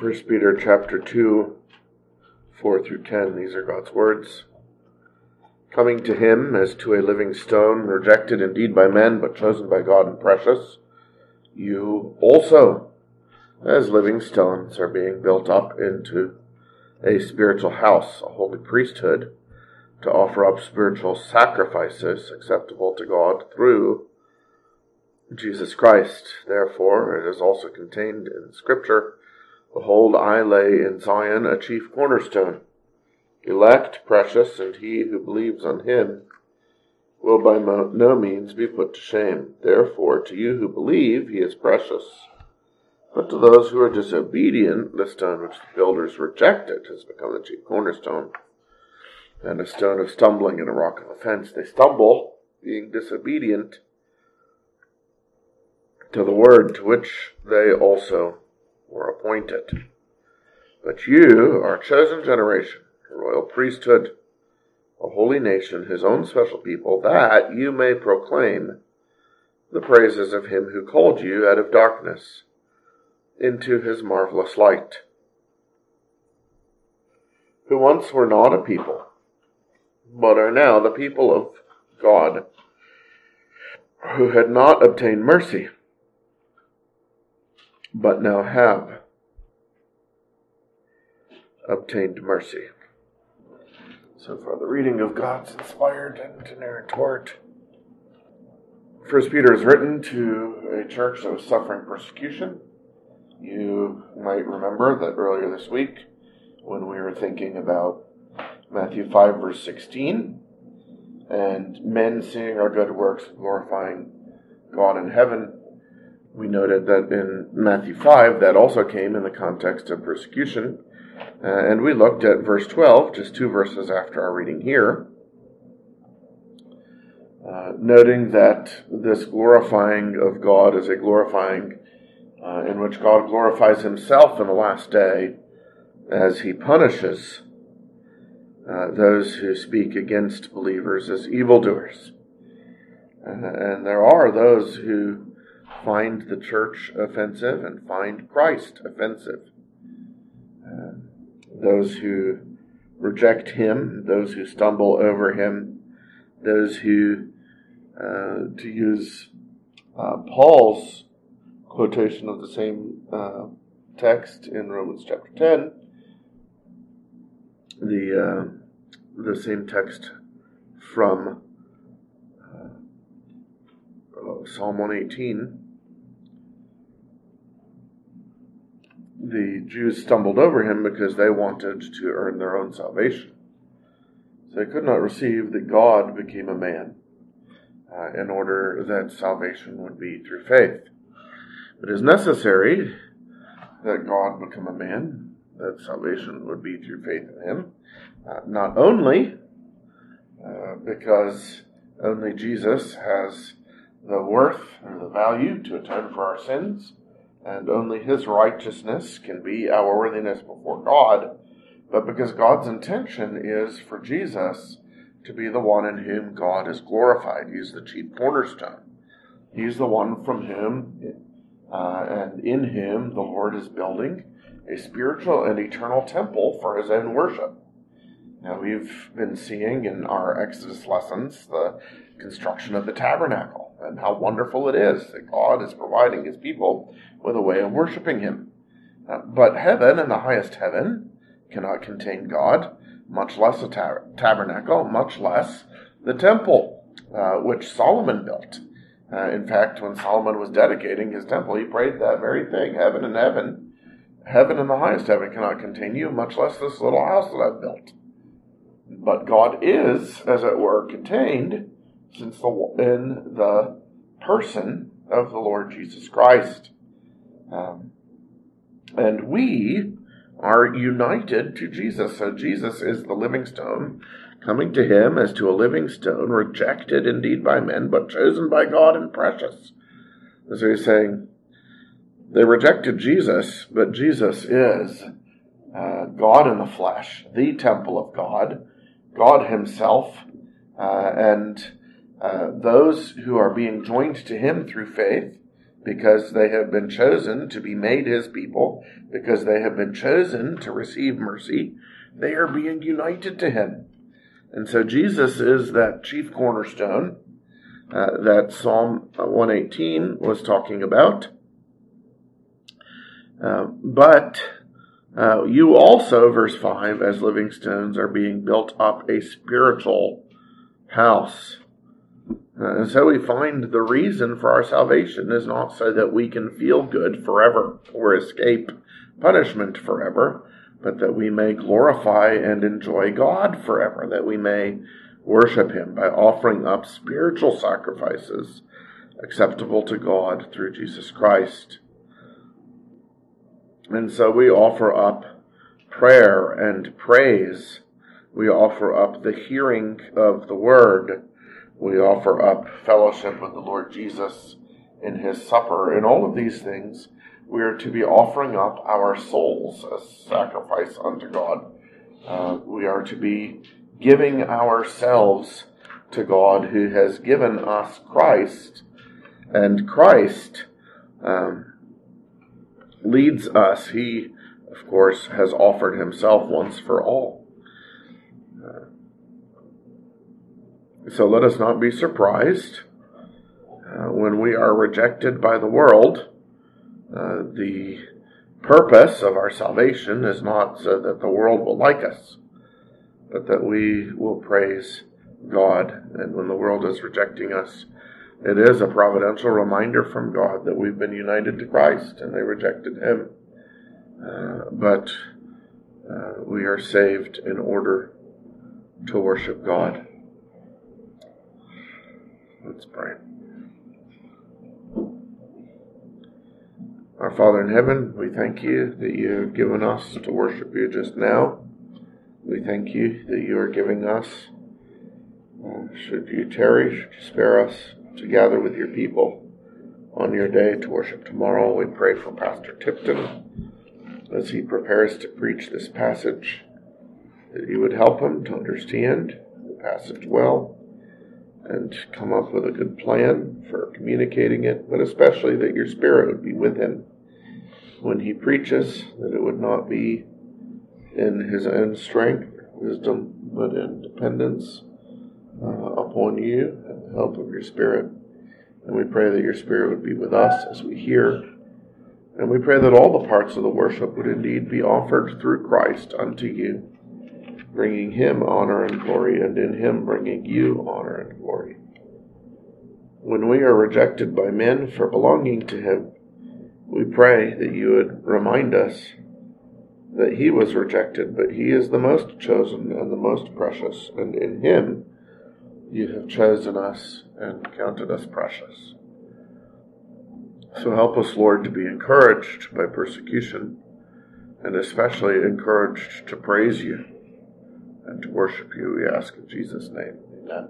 First Peter chapter 2, 4 through 10. These are God's words. Coming to him as to a living stone, rejected indeed by men, but chosen by God and precious, you also, as living stones, are being built up into a spiritual house, a holy priesthood, to offer up spiritual sacrifices acceptable to God through Jesus Christ. Therefore, it is also contained in Scripture Behold, I lay in Zion a chief cornerstone, elect, precious, and he who believes on him will by no means be put to shame. Therefore, to you who believe, he is precious. But to those who are disobedient, the stone which the builders rejected has become the chief cornerstone, and a stone of stumbling and a rock of offense. They stumble, being disobedient to the word to which they also were appointed. But you are a chosen generation, a royal priesthood, a holy nation, his own special people, that you may proclaim the praises of him who called you out of darkness into his marvelous light, who once were not a people, but are now the people of God, who had not obtained mercy but now have obtained mercy. So far, the reading of God's inspired and inerrant word. First Peter is written to a church that was suffering persecution. You might remember that earlier this week, when we were thinking about Matthew 5, verse 16, and men seeing our good works, glorifying God in heaven, we noted that in Matthew 5, that also came in the context of persecution. Uh, and we looked at verse 12, just two verses after our reading here, uh, noting that this glorifying of God is a glorifying uh, in which God glorifies himself in the last day as he punishes uh, those who speak against believers as evildoers. Uh, and there are those who find the church offensive and find Christ offensive. Uh, those who reject him, those who stumble over him, those who, uh, to use uh, Paul's quotation of the same uh, text in Romans chapter 10, the, uh, the same text from uh, Psalm 118 the Jews stumbled over him because they wanted to earn their own salvation. So they could not receive that God became a man uh, in order that salvation would be through faith. It is necessary that God become a man, that salvation would be through faith in him. Uh, not only uh, because only Jesus has the worth or the value to atone for our sins, and only His righteousness can be our worthiness before God, but because God's intention is for Jesus to be the one in whom God is glorified. He's the chief cornerstone. He's the one from whom uh, and in him the Lord is building a spiritual and eternal temple for His own worship. Now, we've been seeing in our Exodus lessons the construction of the tabernacle and how wonderful it is that God is providing His people with a way of worshiping Him. Uh, but heaven and the highest heaven cannot contain God, much less a tab- tabernacle, much less the temple uh, which Solomon built. Uh, in fact, when Solomon was dedicating his temple, he prayed that very thing heaven and heaven, heaven and the highest heaven cannot contain you, much less this little house that I've built. But God is, as it were, contained since the, in the person of the Lord Jesus Christ. Um, and we are united to Jesus. So Jesus is the living stone, coming to him as to a living stone, rejected indeed by men, but chosen by God and precious. So he's saying, they rejected Jesus, but Jesus is uh, God in the flesh, the temple of God, God Himself, uh, and uh, those who are being joined to Him through faith because they have been chosen to be made his people, because they have been chosen to receive mercy, they are being united to him. And so Jesus is that chief cornerstone uh, that Psalm 118 was talking about. Uh, but uh, you also, verse 5, as living stones, are being built up a spiritual house. Uh, and so we find the reason for our salvation is not so that we can feel good forever or escape punishment forever, but that we may glorify and enjoy God forever, that we may worship Him by offering up spiritual sacrifices acceptable to God through Jesus Christ. And so we offer up prayer and praise. We offer up the hearing of the word. We offer up fellowship with the Lord Jesus in his supper. In all of these things, we are to be offering up our souls as sacrifice unto God. Uh, we are to be giving ourselves to God who has given us Christ. And Christ um, leads us. He, of course, has offered himself once for all. Uh, so let us not be surprised uh, when we are rejected by the world. Uh, the purpose of our salvation is not so that the world will like us, but that we will praise God. And when the world is rejecting us, it is a providential reminder from God that we've been united to Christ and they rejected him. Uh, but uh, we are saved in order to worship God. Let's pray. Our Father in heaven, we thank you that you have given us to worship you just now. We thank you that you are giving us, uh, should you tarry, should you spare us, to gather with your people on your day to worship tomorrow. We pray for Pastor Tipton as he prepares to preach this passage, that you would help him to understand the passage well and come up with a good plan for communicating it, but especially that your Spirit would be with him when he preaches, that it would not be in his own strength, wisdom, but in dependence uh, upon you and the help of your Spirit. And we pray that your Spirit would be with us as we hear. And we pray that all the parts of the worship would indeed be offered through Christ unto you, bringing him honor and glory, and in him bringing you honor and glory. When we are rejected by men for belonging to him, we pray that you would remind us that he was rejected, but he is the most chosen and the most precious, and in him you have chosen us and counted us precious. So help us, Lord, to be encouraged by persecution, and especially encouraged to praise you and to worship you, we ask in Jesus' name. Amen.